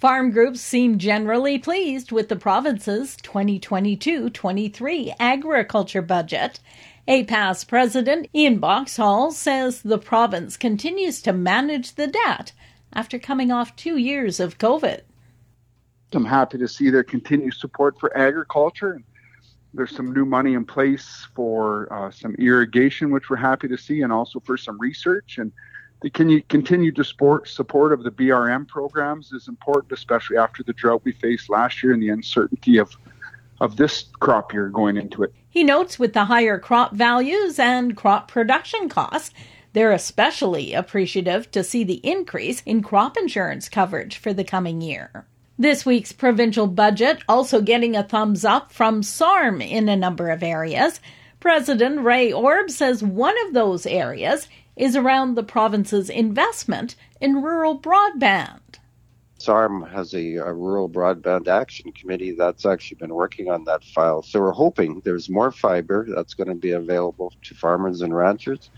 Farm groups seem generally pleased with the province's 2022 23 agriculture budget. APAS President Ian Boxall says the province continues to manage the debt after coming off two years of COVID. I'm happy to see their continued support for agriculture. There's some new money in place for uh, some irrigation, which we're happy to see, and also for some research. And the continued support support of the BRM programs is important, especially after the drought we faced last year and the uncertainty of of this crop year going into it. He notes with the higher crop values and crop production costs, they're especially appreciative to see the increase in crop insurance coverage for the coming year. This week's provincial budget also getting a thumbs up from SARM in a number of areas. President Ray Orb says one of those areas is around the province's investment in rural broadband. SARM has a, a, rural broadband action committee that's actually been working on that file. So we're hoping there's more fiber that's going to be available to farmers and ranchers,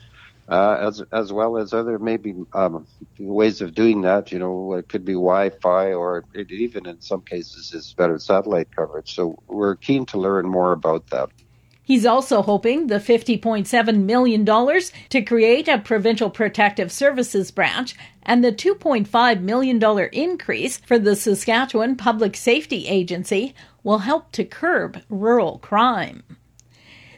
uh, as as well as other maybe um, ways of doing that. You know, it could be Wi-Fi, or it even in some cases is better satellite coverage. So we're keen to learn more about that. He's also hoping the $50.7 million to create a provincial protective services branch and the $2.5 million increase for the Saskatchewan Public Safety Agency will help to curb rural crime.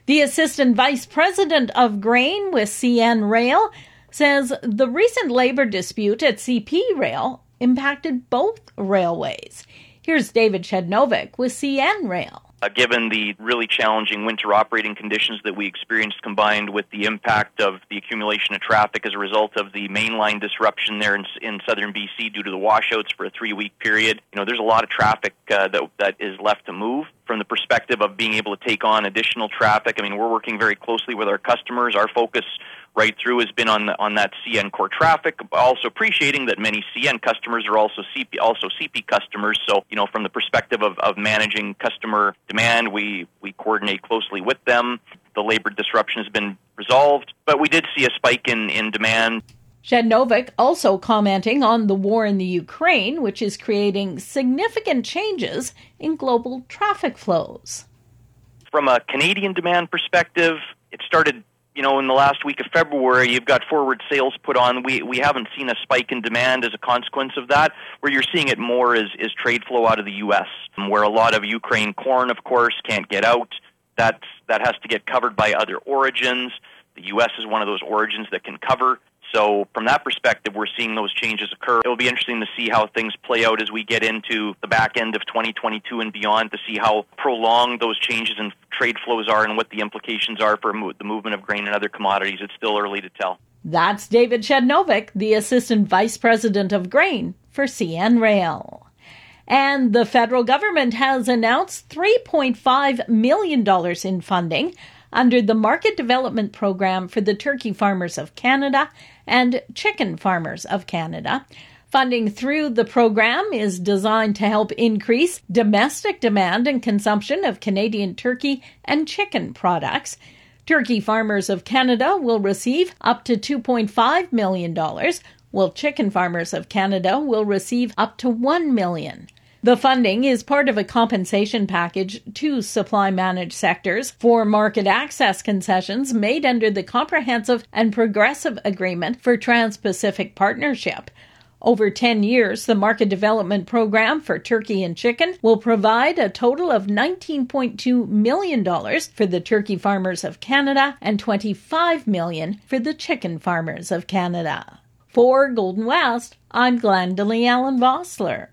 The assistant vice president of grain with CN Rail says the recent labor dispute at CP Rail impacted both railways. Here's David Przednowek with CN Rail. Uh, given the really challenging winter operating conditions that we experienced combined with the impact of the accumulation of traffic as a result of the mainline disruption there in, in southern BC due to the washouts for a three week period. You know, there's a lot of traffic uh, that, that is left to move from the perspective of being able to take on additional traffic. I mean, we're working very closely with our customers. Our focus right through has been on the, on that CN core traffic. Also appreciating that many CN customers are also CP also CP customers. So you know, from the perspective of, of managing customer demand, we we coordinate closely with them. The labor disruption has been resolved, but we did see a spike in in demand. Przednowek also commenting on the war in the Ukraine, which is creating significant changes in global traffic flows. From a Canadian demand perspective, it started you know, in the last week of February, you've got forward sales put on. We we haven't seen a spike in demand as a consequence of that. Where you're seeing it more is is trade flow out of the U.S., where a lot of Ukraine corn, of course, can't get out. That's that has to get covered by other origins. The U.S. is one of those origins that can cover. So, from that perspective, we're seeing those changes occur. It will be interesting to see how things play out as we get into the back end of 2022 and beyond to see how prolonged those changes in trade flows are and what the implications are for the movement of grain and other commodities. It's still early to tell. That's David Przednowek, the Assistant Vice President of Grain for CN Rail. And the federal government has announced $3.5 million in funding under the Market Development Program for the Turkey Farmers of Canada and Chicken Farmers of Canada. Funding through the program is designed to help increase domestic demand and consumption of Canadian turkey and chicken products. Turkey Farmers of Canada will receive up to $2.5 million, while Chicken Farmers of Canada will receive up to $1 million. The funding is part of a compensation package to supply managed sectors for market access concessions made under the Comprehensive and Progressive Agreement for Trans Pacific Partnership. Over 10 years, the Market Development Program for Turkey and Chicken will provide a total of $19.2 million for the turkey farmers of Canada and 25 million for the chicken farmers of Canada. For Golden West, I'm Glendalee Allen Vossler.